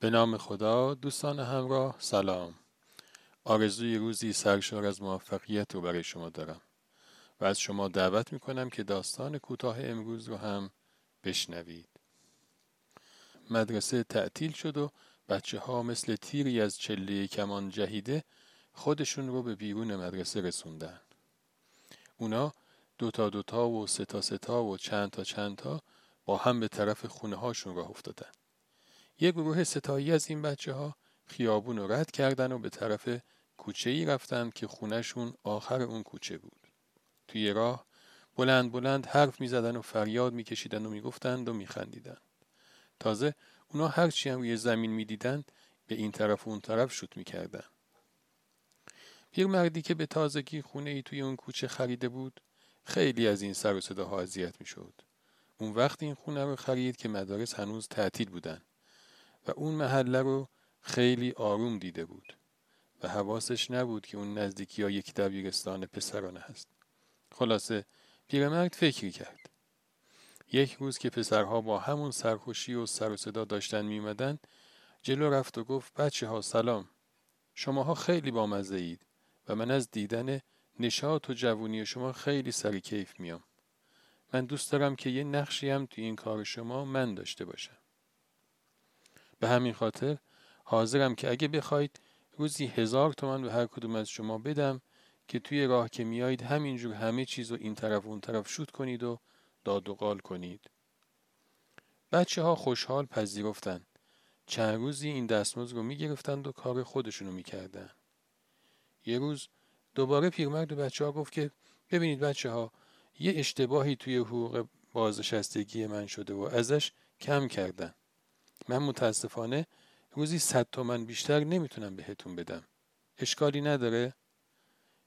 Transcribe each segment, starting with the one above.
به نام خدا دوستان همراه سلام. آرزوی روزی سرشار از موفقیت رو برای شما دارم و از شما دعوت می‌کنم که داستان کوتاه امروز رو هم بشنوید. مدرسه تعطیل شد و بچه ها مثل تیری از چله کمان جهیده خودشون رو به بیرون مدرسه رسوندن. اونا دوتا دوتا و ستا ستا و چند تا چند تا با هم به طرف خونه هاشون راه افتادن. یه گروه ستایی از این بچه ها خیابون رو رد کردن و به طرف کوچه ای رفتن که خونهشون آخر اون کوچه بود. توی راه بلند بلند حرف می زدن و فریاد می کشیدن و می گفتند و می خندیدن. تازه اونا هرچی هم روی زمین می دیدن به این طرف و اون طرف شوت می کردن. پیرمردی که به تازگی خونه ای توی اون کوچه خریده بود خیلی از این سر و صداها اذیت می شد. اون وقت این خونه رو خرید که مدارس هنوز تعطیل بودن. و اون محله رو خیلی آروم دیده بود و حواسش نبود که اون نزدیکی ها یک دبیرستان پسرانه هست. خلاصه پیرمرد فکری کرد. یک روز که پسرها با همون سرخوشی و سر و صدا داشتن میمدن جلو رفت و گفت بچه ها سلام شماها خیلی بامزه اید و من از دیدن نشاط و جوونی شما خیلی سری کیف میام. من دوست دارم که یه نقشی هم توی این کار شما من داشته باشم. به همین خاطر حاضرم که اگه بخواید روزی هزار تومن به هر کدوم از شما بدم که توی راه که میایید همینجور همه چیز رو این طرف و اون طرف شوت کنید و داد و قال کنید. بچه ها خوشحال پذیرفتن. چند روزی این دستمزد رو می‌گرفتند و کار خودشونو می‌کردن. یه روز دوباره پیرمرد به بچه ها گفت که ببینید بچه ها یه اشتباهی توی حقوق بازنشستگی من شده و ازش کم کردن. من متاسفانه روزی صد تومن بیشتر نمی‌تونم بهتون بدم. اشکالی نداره؟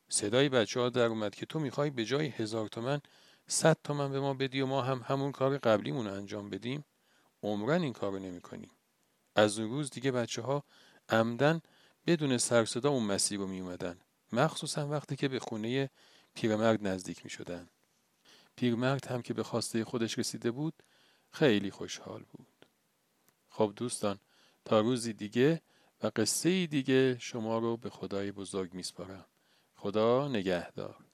صدای بچه ها در اومد که تو می‌خوای به جای هزار تومن صد تومن به ما بدی و ما هم همون کار قبلیمون رو انجام بدیم؟ عمرن این کار رو نمی کنیم. از اون روز دیگه بچه ها عمدن بدون سرصدا اون مسیر رو می اومدن. مخصوصا وقتی که به خونه پیرمرد نزدیک می شدن. پیرمرد هم که به خواسته خودش رسیده بود خیلی خوشحال بود. خب دوستان تا روزی دیگه و قصه دیگه شما رو به خدای بزرگ میسپارم. خدا نگهدار.